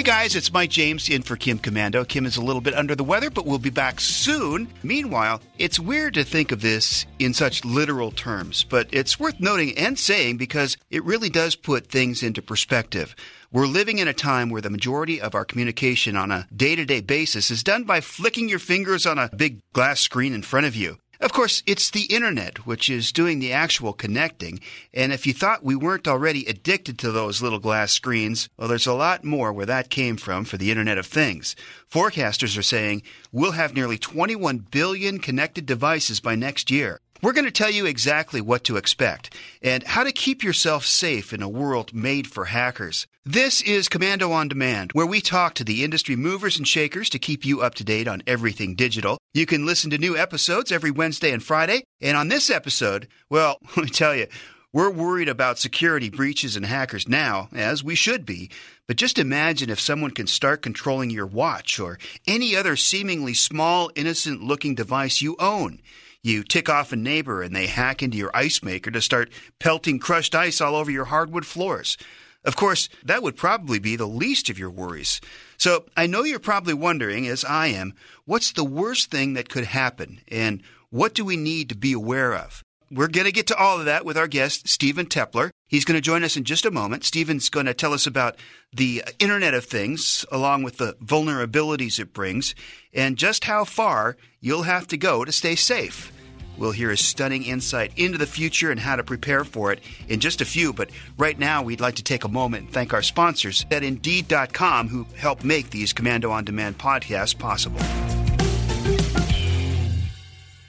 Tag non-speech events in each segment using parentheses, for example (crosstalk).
Hey guys, it's Mike James in for Kim Komando. Kim is a little bit under the weather, but we'll be back soon. Meanwhile, it's weird to think of this in such literal terms, but it's worth noting and saying because it really does put things into perspective. We're living in a time where the majority of our communication on a day to day basis is done by flicking your fingers on a big glass screen in front of you. Of course, it's the internet which is doing the actual connecting. And if you thought we weren't already addicted to those little glass screens, well, there's a lot more where that came from for the Internet of Things. Forecasters are saying we'll have nearly 21 billion connected devices by next year. We're going to tell you exactly what to expect and how to keep yourself safe in a world made for hackers. This is Komando on Demand, where we talk to the industry movers and shakers to keep you up to date on everything digital. You can listen to new episodes every Wednesday and Friday. And on this episode, well, (laughs) let me tell you, we're worried about security breaches and hackers now, as we should be. But just imagine if someone can start controlling your watch or any other seemingly small, innocent looking device you own. You tick off a neighbor and they hack into your ice maker to start pelting crushed ice all over your hardwood floors. Of course, that would probably be the least of your worries. So I know you're probably wondering, as I am, what's the worst thing that could happen and what do we need to be aware of? We're going to get to all of that with our guest, Steven Teppler. He's going to join us in just a moment. Steven's going to tell us about the Internet of Things, along with the vulnerabilities it brings, and just how far you'll have to go to stay safe. We'll hear his stunning insight into the future and how to prepare for it in just a few. But right now, we'd like to take a moment and thank our sponsors at Indeed.com who help make these Komando on Demand podcasts possible.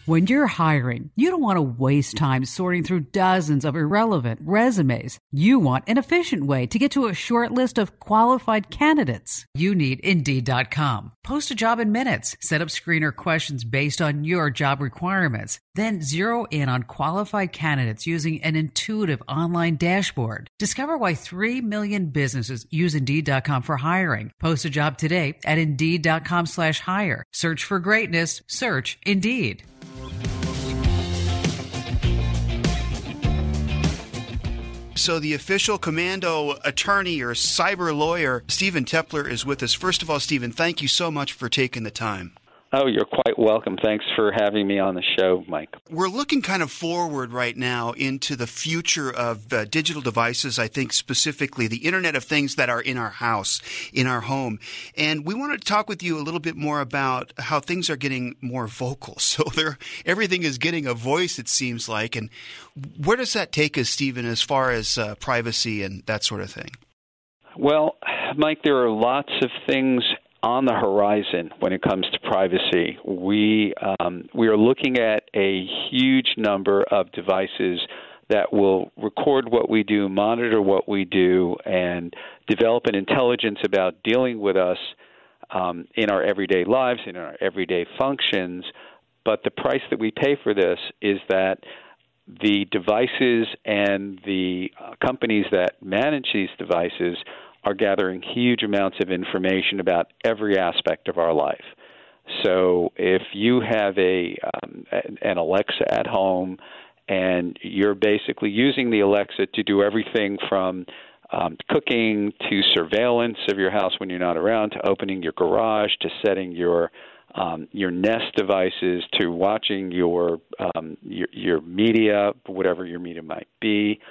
When you're hiring, you don't want to waste time sorting through dozens of irrelevant resumes. You want an efficient way to get to a short list of qualified candidates. You need Indeed.com. Post a job in minutes. Set up screener questions based on your job requirements. Then zero in on qualified candidates using an intuitive online dashboard. Discover why 3 million businesses use Indeed.com for hiring. Post a job today at Indeed.com slash hire. Search for greatness. Search Indeed. So, the official Komando attorney or cyber lawyer, Steven Teppler, is with us. First of all, Steven, thank you so much for taking the time. Oh, you're quite welcome. Thanks for having me on the show, Mike. We're looking kind of forward right now into the future of uh, digital devices, I think specifically the Internet of Things that are in our house, in our home. And we wanted to talk with you a little bit more about how things are getting more vocal. (laughs) So there, everything is getting a voice, it seems like. And where does that take us, Steven, as far as uh, privacy and that sort of thing? Well, Mike, there are lots of things on the horizon when it comes to privacy. We um, we are looking at a huge number of devices that will record what we do, monitor what we do, and develop an intelligence about dealing with us um, in our everyday lives, in our everyday functions. But the price that we pay for this is that the devices and the uh, companies that manage these devices are gathering huge amounts of information about every aspect of our life. So if you have a um, an Alexa at home and you're basically using the Alexa to do everything from um, cooking to surveillance of your house when you're not around to opening your garage to setting your um, your Nest devices to watching your, um, your your media, whatever your media might be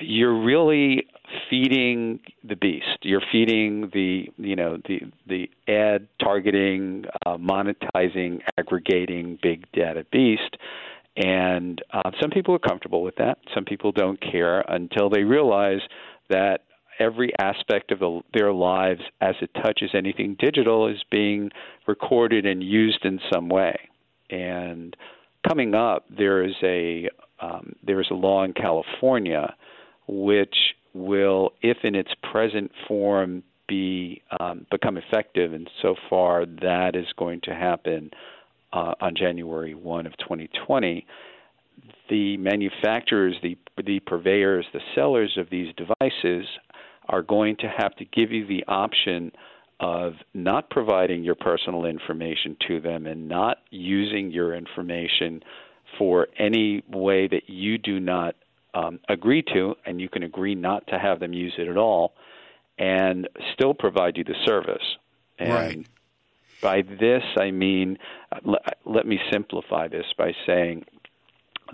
you're really feeding the beast. You're feeding the you know the the ad targeting, uh, monetizing, aggregating big data beast. And uh, some people are comfortable with that. Some people don't care until they realize that every aspect of the, their lives, as it touches anything digital, is being recorded and used in some way. And coming up, there is a uh, there's a law in California which will, if in its present form, be um, become effective, and so far that is going to happen uh, on January 1 of 2020. The manufacturers, the the purveyors, the sellers of these devices are going to have to give you the option of not providing your personal information to them and not using your information for any way that you do not um, agree to, and you can agree not to have them use it at all, and still provide you the service. And right. by this, I mean, let, let me simplify this by saying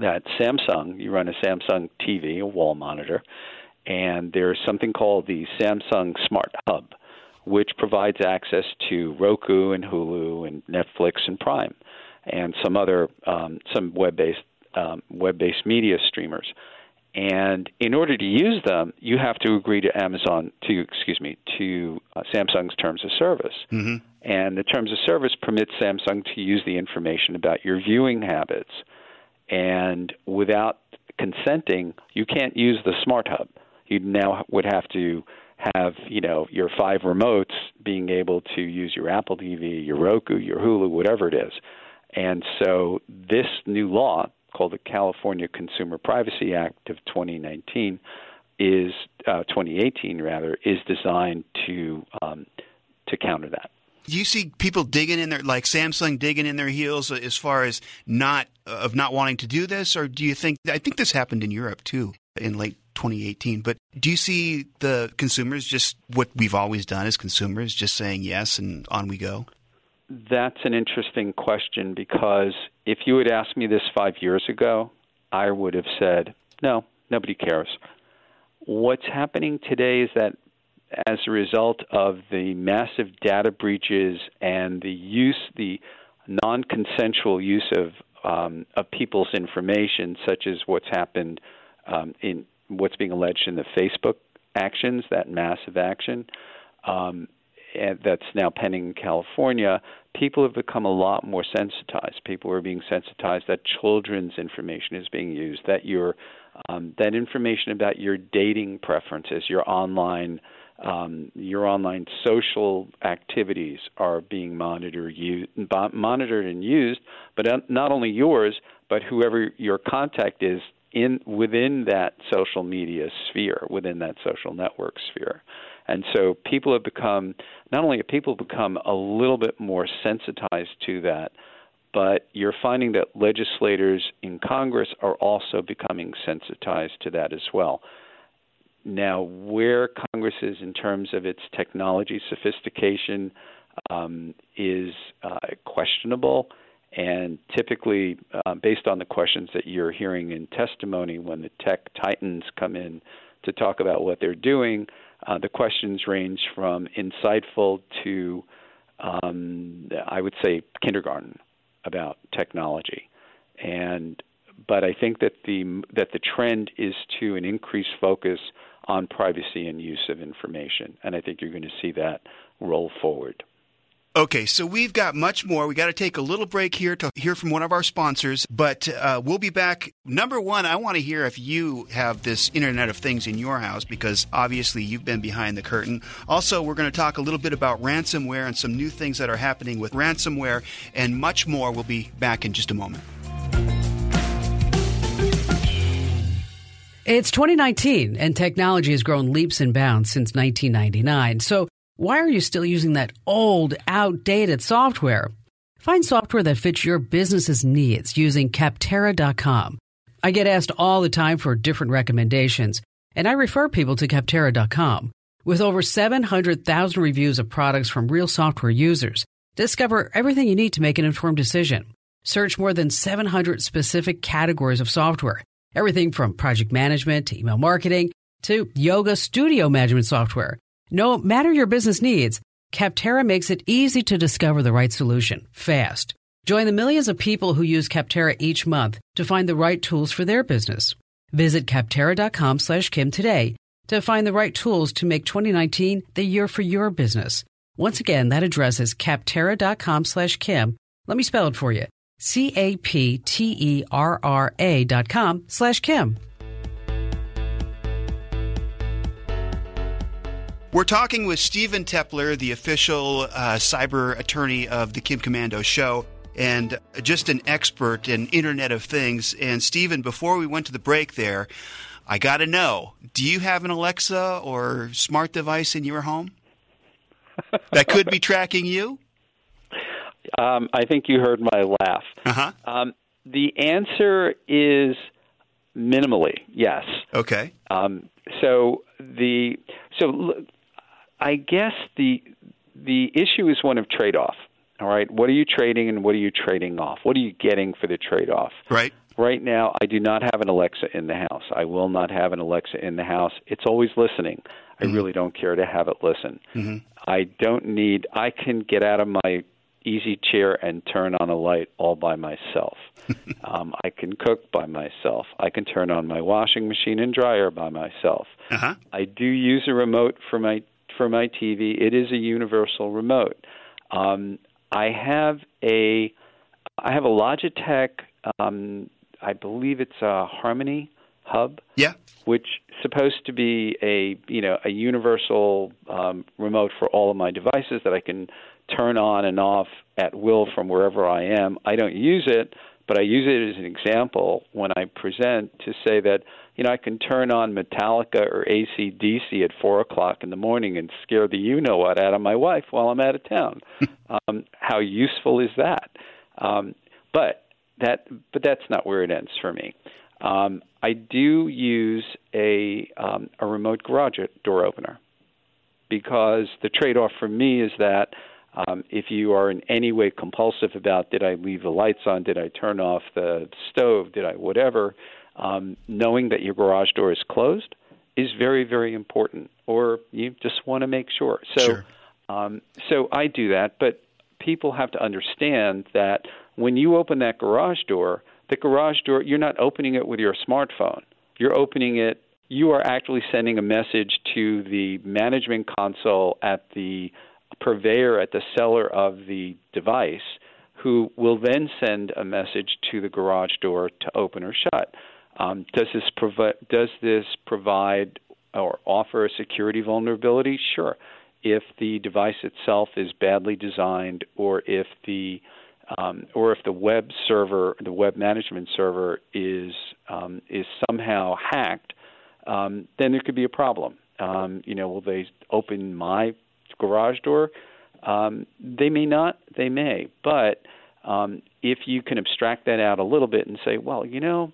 that Samsung, you run a Samsung TV, a wall monitor, and there's something called the Samsung Smart Hub, which provides access to Roku and Hulu and Netflix and Prime, and some other um, some web-based um, web-based media streamers. And in order to use them, you have to agree to Amazon to excuse me to uh, Samsung's terms of service. Mm-hmm. And the terms of service permits Samsung to use the information about your viewing habits. And without consenting, you can't use the Smart Hub you now would have to have you know your five remotes being able to use your Apple TV, your Roku, your Hulu, whatever it is. And so this new law called the California Consumer Privacy Act of 2019 is uh, 2018 rather is designed to um, to counter that. Do you see people digging in their like Samsung digging in their heels as far as not of not wanting to do this, or do you think I think this happened in Europe too in late 2018. But do you see the consumers just what we've always done as consumers, just saying yes and on we go? That's an interesting question because if you had asked me this five years ago, I would have said, no, nobody cares. What's happening today is that as a result of the massive data breaches and the use, the non consensual use of, um, of people's information, such as what's happened um, in what's being alleged in the Facebook actions, that massive action um, that's now pending in California, people have become a lot more sensitized. People are being sensitized that children's information is being used, that your um, that information about your dating preferences, your online um, your online social activities are being monitored, monitored and used, but not only yours, but whoever your contact is in within that social media sphere, within that social network sphere. And so people have become not only have people become a little bit more sensitized to that, but you're finding that legislators in Congress are also becoming sensitized to that as well. Now, where Congress is in terms of its technology sophistication um, is uh, questionable and typically, uh, based on the questions that you're hearing in testimony when the tech titans come in to talk about what they're doing, uh, the questions range from insightful to, um, I would say, kindergarten about technology. And but I think that the that the trend is to an increased focus on privacy and use of information, and I think you're going to see that roll forward. Okay, so we've got much more. We got to take a little break here to hear from one of our sponsors, but uh, we'll be back. Number one, I want to hear if you have this Internet of Things in your house because obviously you've been behind the curtain. Also, we're going to talk a little bit about ransomware and some new things that are happening with ransomware and much more. We'll be back in just a moment. It's 2019 and technology has grown leaps and bounds since 1999. So why are you still using that old, outdated software? Find software that fits your business's needs using Capterra.com. I get asked all the time for different recommendations, and I refer people to Capterra.com. With over 700,000 reviews of products from real software users, discover everything you need to make an informed decision. Search more than 700 specific categories of software, everything from project management to email marketing to yoga studio management software. No matter your business needs, Capterra makes it easy to discover the right solution fast. Join the millions of people who use Capterra each month to find the right tools for their business. Visit capterra.com slash Kim today to find the right tools to make 2019 the year for your business. Once again, that address is capterra.com slash Kim. Let me spell it for you. C-A-P-T-E-R-R-A dot com slash Kim. We're talking with Steven Teppler, the official uh, cyber attorney of the Kim Komando show and just an expert in Internet of Things. And Steven, before we went to the break there, I got to know do you have an Alexa or smart device in your home (laughs) that could be tracking you? Um, I think you heard my laugh. Uh-huh. Um, the answer is minimally yes. Okay. Um, so the so I guess the the issue is one of trade off. All right, what are you trading and what are you trading off? What are you getting for the trade off? Right. Right now, I do not have an Alexa in the house. I will not have an Alexa in the house. It's always listening. I mm-hmm. really don't care to have it listen. Mm-hmm. I don't need. I can get out of my easy chair and turn on a light all by myself. (laughs) um, I can cook by myself. I can turn on my washing machine and dryer by myself. Uh-huh. I do use a remote for my for my TV. It is a universal remote. Um, I have a I have a Logitech. Um, I believe it's a Harmony Hub. Yeah. Which is supposed to be a you know a universal um, remote for all of my devices that I can turn on and off at will from wherever I am. I don't use it, but I use it as an example when I present to say that you know I can turn on Metallica or AC/DC at four o'clock in the morning and scare the you know what out of my wife while I'm out of town. (laughs) um, how useful is that? Um, but that but that's not where it ends for me. Um, I do use a um, a remote garage door opener because the trade-off for me is that um, if you are in any way compulsive about did I leave the lights on, did I turn off the stove, did I whatever, um, knowing that your garage door is closed is very very important. Or you just want to make sure. So, sure. um, so I do that, but people have to understand that when you open that garage door, the garage door you're not opening it with your smartphone. You're opening it. You are actually sending a message to the management console at the purveyor at the seller of the device who will then send a message to the garage door to open or shut. Um, does this provide does this provide or offer a security vulnerability? Sure. If the device itself is badly designed, or if the um, or if the web server, the web management server, is um, is somehow hacked, um, then there could be a problem. Um, you know, will they open my garage door. Um, they may not, they may, but um, if you can abstract that out a little bit and say, well, you know,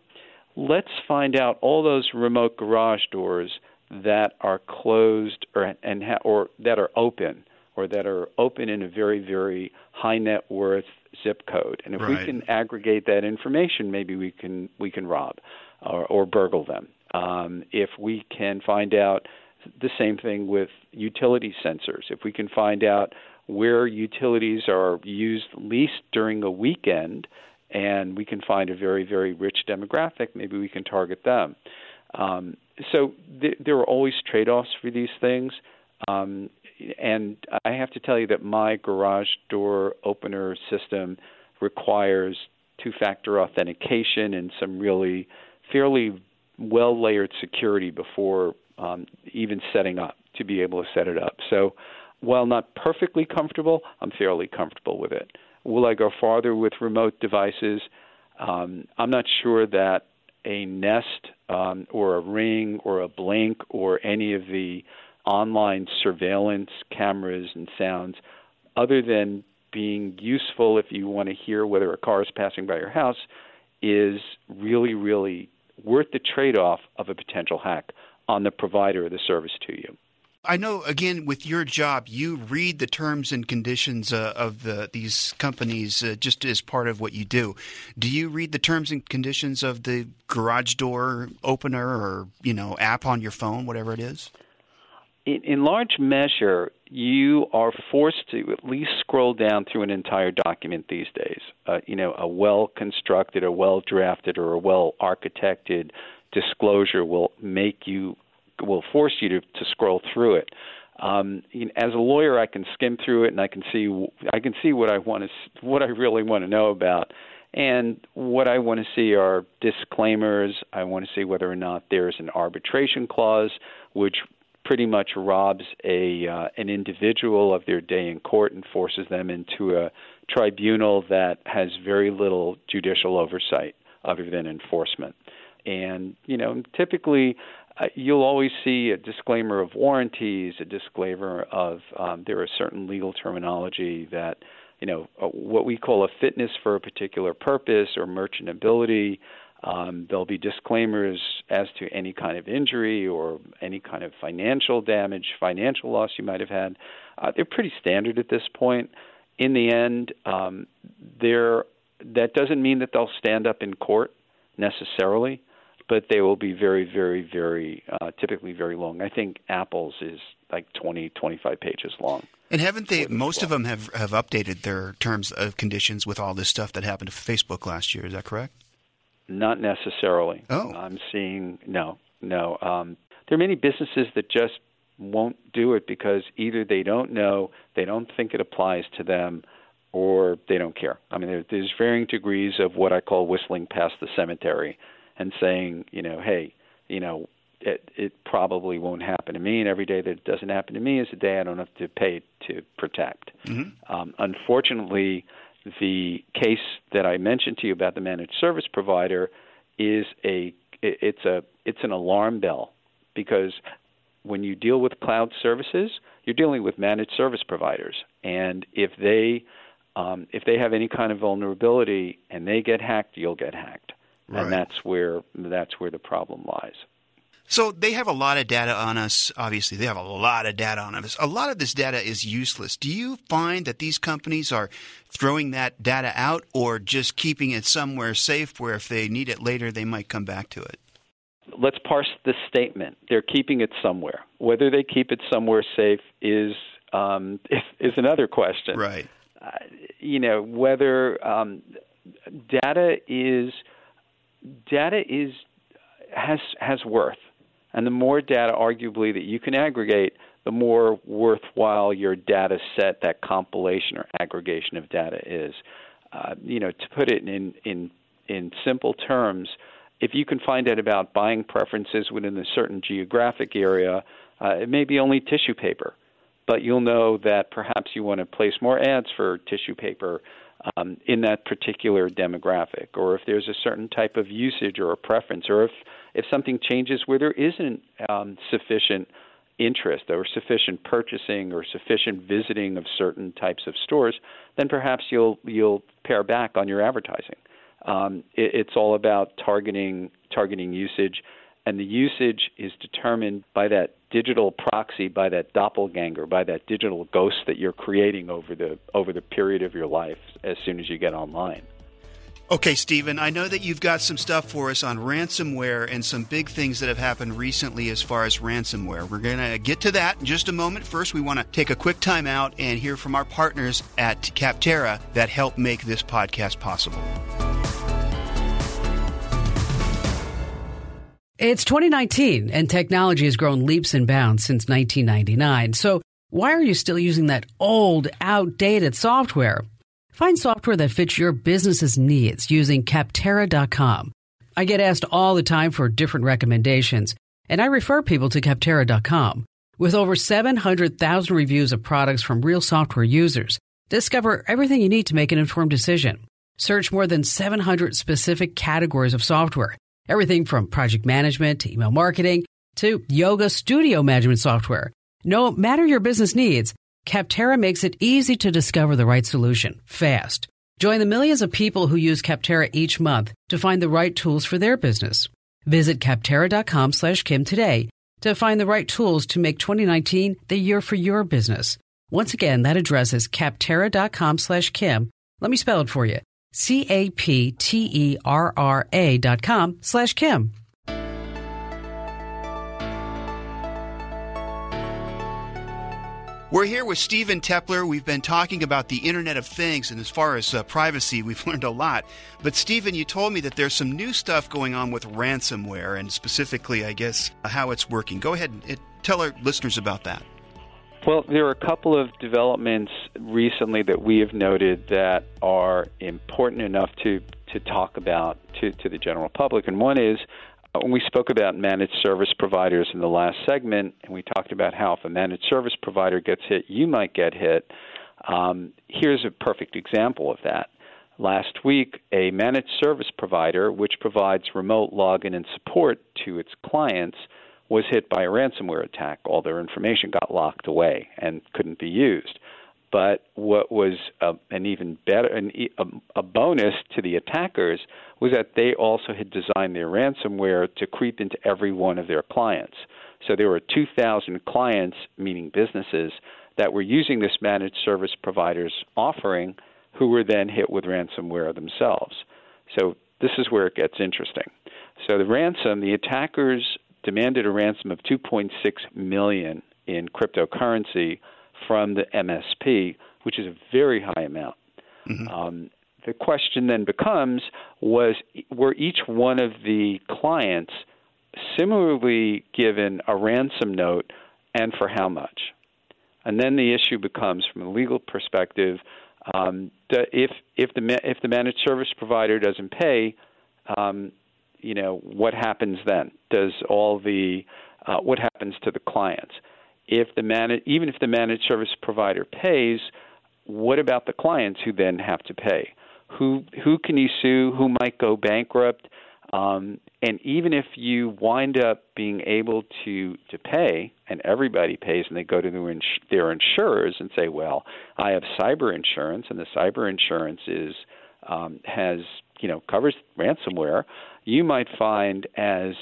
let's find out all those remote garage doors that are closed or and ha- or that are open or that are open in a very very high net worth zip code and if right. we can aggregate that information maybe we can we can rob or, or burgle them um, if we can find out the same thing with utility sensors. If we can find out where utilities are used least during a weekend, and we can find a very, very rich demographic, maybe we can target them. Um, so th- there are always trade offs for these things. Um, and I have to tell you that my garage door opener system requires two factor authentication and some really fairly well layered security before um, even setting up to be able to set it up. So while not perfectly comfortable, I'm fairly comfortable with it. Will I go farther with remote devices? Um, I'm not sure that a Nest um, or a Ring or a Blink or any of the online surveillance cameras and sounds, other than being useful if you want to hear whether a car is passing by your house, is really, really worth the trade off of a potential hack on the provider of the service to you. I know, again, with your job, you read the terms and conditions uh, of the, these companies uh, just as part of what you do. Do you read the terms and conditions of the garage door opener or you know app on your phone, whatever it is? In, in large measure, you are forced to at least scroll down through an entire document these days. Uh, you know, a well constructed, a well drafted, or a well architected disclosure will make you will force you to, to scroll through it. Um, as a lawyer, I can skim through it and I can see I can see what I want to what I really want to know about, And what I want to see are disclaimers. I want to see whether or not there's an arbitration clause, which pretty much robs a uh, an individual of their day in court and forces them into a tribunal that has very little judicial oversight other than enforcement. And you know, typically uh, you'll always see a disclaimer of warranties, a disclaimer of um, there are certain legal terminology that you know uh, what we call a fitness for a particular purpose or merchantability. Um, there'll be disclaimers as to any kind of injury or any kind of financial damage, financial loss you might have had. Uh, they're pretty standard at this point. In the end, um, that doesn't mean that they'll stand up in court necessarily but they will be very, very, very uh, typically very long. I think Apple's is like 20, 25 pages long. And haven't they? Most of them have have updated their terms of conditions with all this stuff that happened to Facebook last year. Is that correct? Not necessarily. Oh, I'm seeing no, no. Um, there are many businesses that just won't do it because either they don't know, they don't think it applies to them, or they don't care. I mean, there, there's varying degrees of what I call whistling past the cemetery and saying, you know, hey, you know, it it probably won't happen to me, and every day that it doesn't happen to me is a day I don't have to pay to protect. Mm-hmm. Um, unfortunately, the case that I mentioned to you about the managed service provider is a it's a it's an alarm bell because when you deal with cloud services, you're dealing with managed service providers, and if they um, if they have any kind of vulnerability and they get hacked, you'll get hacked right. and that's where that's where the problem lies. So they have a lot of data on us. Obviously, they have a lot of data on us. A lot of this data is useless. Do you find that these companies are throwing that data out or just keeping it somewhere safe where if they need it later, they might come back to it? Let's parse this statement. They're keeping it somewhere. Whether they keep it somewhere safe is um, is, (laughs) is another question. Right. Uh, you know whether um, data is data is has has worth, and the more data, arguably, that you can aggregate, the more worthwhile your data set, that compilation or aggregation of data is. Uh, you know, to put it in in in simple terms, if you can find out about buying preferences within a certain geographic area, uh, it may be only tissue paper, but you'll know that perhaps you want to place more ads for tissue paper um, in that particular demographic, or if there's a certain type of usage or a preference, or if, if something changes where there isn't um, sufficient interest or sufficient purchasing or sufficient visiting of certain types of stores, then perhaps you'll you'll pare back on your advertising. Um, it, it's all about targeting targeting usage and the usage is determined by that digital proxy, by that doppelganger, by that digital ghost that you're creating over the over the period of your life as soon as you get online. Okay, Steven, I know that you've got some stuff for us on ransomware and some big things that have happened recently as far as ransomware. We're going to get to that in just a moment. First, we want to take a quick time out and hear from our partners at Capterra that help make this podcast possible. It's 2019 and technology has grown leaps and bounds since 1999. So why are you still using that old, outdated software? Find software that fits your business's needs using Capterra.com. I get asked all the time for different recommendations, and I refer people to Capterra.com. With over 700,000 reviews of products from real software users, discover everything you need to make an informed decision. Search more than 700 specific categories of software Everything from project management to email marketing to yoga studio management software. No matter your business needs, Capterra makes it easy to discover the right solution fast. Join the millions of people who use Capterra each month to find the right tools for their business. Visit capterra.com slash Kim today to find the right tools to make 2019 the year for your business. Once again, that address is capterra.com slash Kim. Let me spell it for you. C-A-P-T-E-R-R-A dot com slash Kim. We're here with Steven Teppler. We've been talking about the Internet of Things, and as far as uh, privacy, we've (laughs) learned a lot. But, Steven, you told me that there's some new stuff going on with ransomware, and specifically, I guess, how it's working. Go ahead and tell our listeners about that. Well, there are a couple of developments recently that we have noted that are important enough to to talk about to, to the general public. And one is uh, when we spoke about managed service providers in the last segment, and we talked about how if a managed service provider gets hit, you might get hit. Um, here's a perfect example of that. Last week, a managed service provider, which provides remote login and support to its clients, was hit by a ransomware attack. All their information got locked away and couldn't be used. But what was a, an even better, an, a, a bonus to the attackers was that they also had designed their ransomware to creep into every one of their clients. So there were 2,000 clients, meaning businesses, that were using this managed service provider's offering who were then hit with ransomware themselves. So this is where it gets interesting. So the ransom, the attackers demanded a ransom of 2.6 million in cryptocurrency from the MSP, which is a very high amount. Mm-hmm. Um, the question then becomes: Was were each one of the clients similarly given a ransom note, and for how much? And then the issue becomes, from a legal perspective, um, if if the if the managed service provider doesn't pay, um, you know what happens then? Does all the uh, what happens to the clients? if the man, even if the managed service provider pays, what about the clients who then have to pay? Who who can you sue? Who might go bankrupt? Um, and even if you wind up being able to to pay, and everybody pays, and they go to their, ins- their insurers and say, "Well, I have cyber insurance, and the cyber insurance is um, has you know covers ransomware," you might find as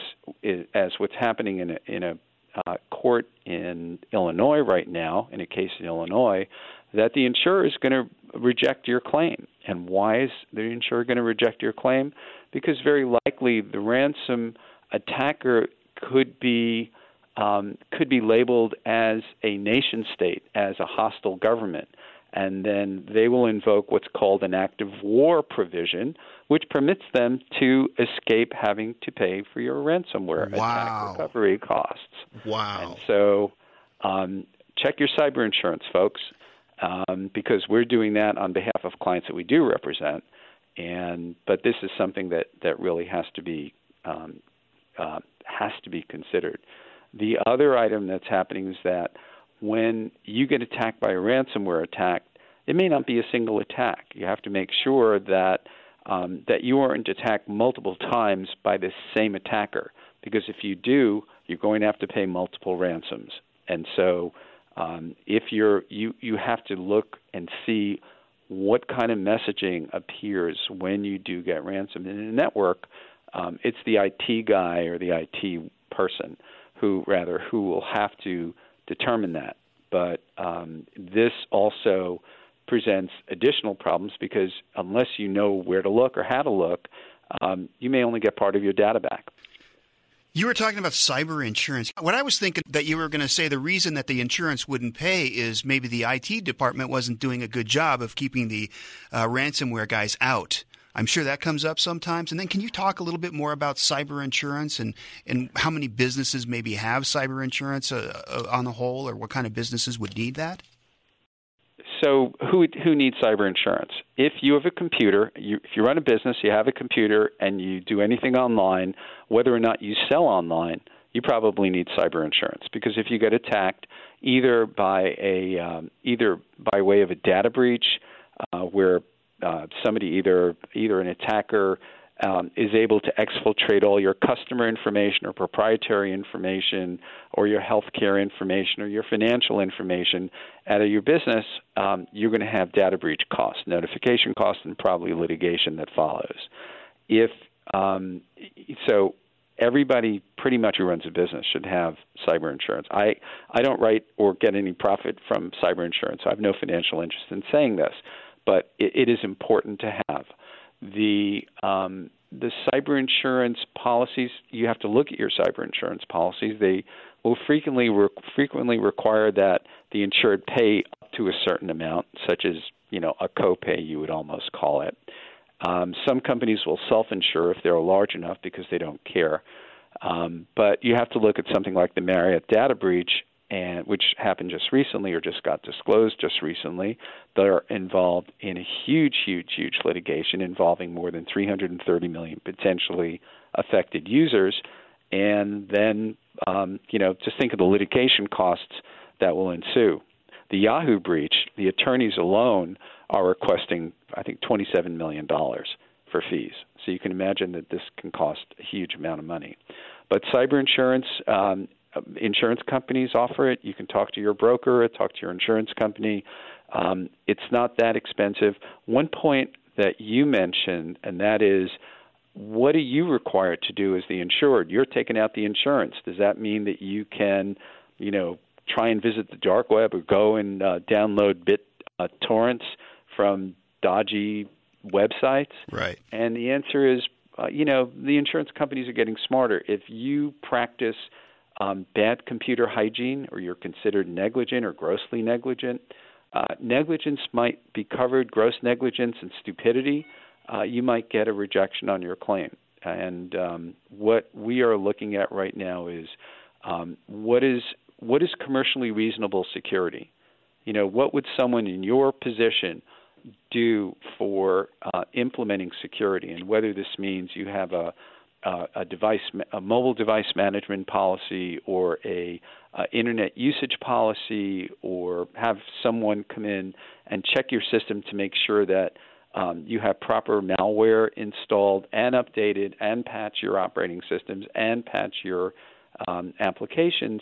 as what's happening in a, in a uh, court in Illinois right now, in a case in Illinois, that the insurer is going to reject your claim. And why is the insurer going to reject your claim? Because very likely the ransom attacker could be um, could be labeled as a nation state, as a hostile government and then they will invoke what's called an active war provision, which permits them to escape having to pay for your ransomware wow. attack recovery costs. Wow. And so um, check your cyber insurance, folks, um, because we're doing that on behalf of clients that we do represent. And but this is something that, that really has to be um, uh, has to be considered. The other item that's happening is that when you get attacked by a ransomware attack, it may not be a single attack. You have to make sure that um, that you aren't attacked multiple times by the same attacker, because if you do, you're going to have to pay multiple ransoms. And so, um, if you're you you have to look and see what kind of messaging appears when you do get ransomed in a network. Um, it's the IT guy or the IT person who rather who will have to determine that. But um, this also presents additional problems because unless you know where to look or how to look, um, you may only get part of your data back. You were talking about cyber insurance. What I was thinking that you were going to say the reason that the insurance wouldn't pay is maybe the IT department wasn't doing a good job of keeping the uh, ransomware guys out. I'm sure that comes up sometimes. And then can you talk a little bit more about cyber insurance and, and how many businesses maybe have cyber insurance uh, uh, on the whole, or what kind of businesses would need that? So, who who needs cyber insurance? If you have a computer, you, if you run a business, you have a computer, and you do anything online, whether or not you sell online, you probably need cyber insurance because if you get attacked, either by a um, either by way of a data breach, uh, where uh, somebody either either an attacker um, is able to exfiltrate all your customer information or proprietary information or your healthcare information or your financial information out of your business, um, you're going to have data breach costs, notification costs, and probably litigation that follows. If um, so, everybody pretty much who runs a business should have cyber insurance. I I don't write or get any profit from cyber insurance. I have no financial interest in saying this, but it, it is important to have the um, the cyber insurance policies. You have to look at your cyber insurance policies. They will frequently re- frequently require that the insured pay up to a certain amount, such as you know a copay, you would almost call it. Um, some companies will self-insure if they're large enough because they don't care. Um, but you have to look at something like the Marriott data breach and which happened just recently or just got disclosed just recently. They're involved in a huge, huge, huge litigation involving more than 330 million potentially affected users. And then, um, you know, just think of the litigation costs that will ensue. The Yahoo breach, the attorneys alone are requesting, I think, $27 million for fees. So you can imagine that this can cost a huge amount of money. But cyber insurance, um, insurance companies offer it. You can talk to your broker, talk to your insurance company. Um, it's not that expensive. One point that you mentioned, and that is, what are you required to do as the insured? You're taking out the insurance. Does that mean that you can, you know, try and visit the dark web or go and uh, download bit uh, torrents from dodgy websites? Right. And the answer is, uh, you know, the insurance companies are getting smarter. If you practice um, bad computer hygiene or you're considered negligent or grossly negligent, uh, negligence might be covered, gross negligence and stupidity, uh, you might get a rejection on your claim. And um, what we are looking at right now is um, what is what is commercially reasonable security? You know, what would someone in your position do for uh, implementing security, and whether this means you have a uh, a device, a mobile device management policy, or a uh, internet usage policy, or have someone come in and check your system to make sure that um, you have proper malware installed and updated, and patch your operating systems and patch your um, applications.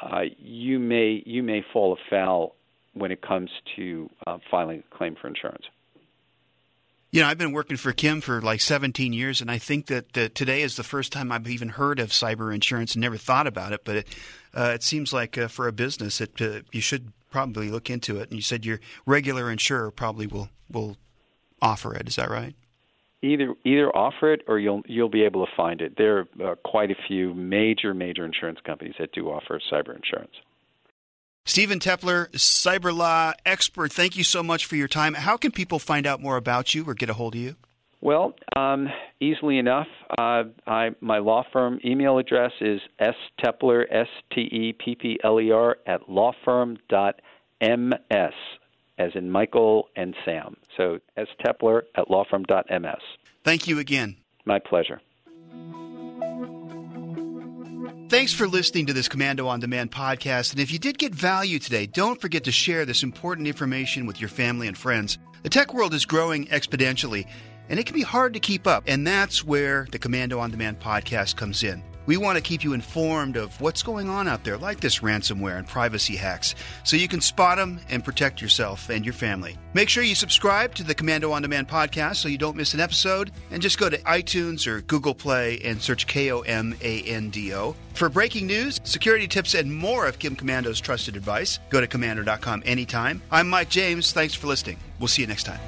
Uh, you may you may fall afoul when it comes to uh, filing a claim for insurance. You know, I've been working for Kim for like 17 years, and I think that, that today is the first time I've even heard of cyber insurance and never thought about it. But it, uh, it seems like uh, for a business, it, uh, you should probably look into it. And you said your regular insurer probably will will offer it. Is that right? Either either offer it or you'll you'll be able to find it. There are uh, quite a few major major insurance companies that do offer cyber insurance. Steven Teppler, cyber law expert, thank you so much for your time. How can people find out more about you or get a hold of you? Well, um, easily enough. Uh, I, my law firm email address is s steppler, S T E P P L E R, at lawfirm.ms, as in Michael and Sam. So s steppler at lawfirm.ms. Thank you again. My pleasure. Thanks for listening to this Komando on Demand podcast. And if you did get value today, don't forget to share this important information with your family and friends. The tech world is growing exponentially, and it can be hard to keep up. And that's where the Komando on Demand podcast comes in. We want to keep you informed of what's going on out there, like this ransomware and privacy hacks, so you can spot them and protect yourself and your family. Make sure you subscribe to the Komando on Demand podcast so you don't miss an episode, and just go to iTunes or Google Play and search K O M A N D O. For breaking news, security tips, and more of Kim Komando's trusted advice, go to komando.com anytime. I'm Mike James. Thanks for listening. We'll see you next time.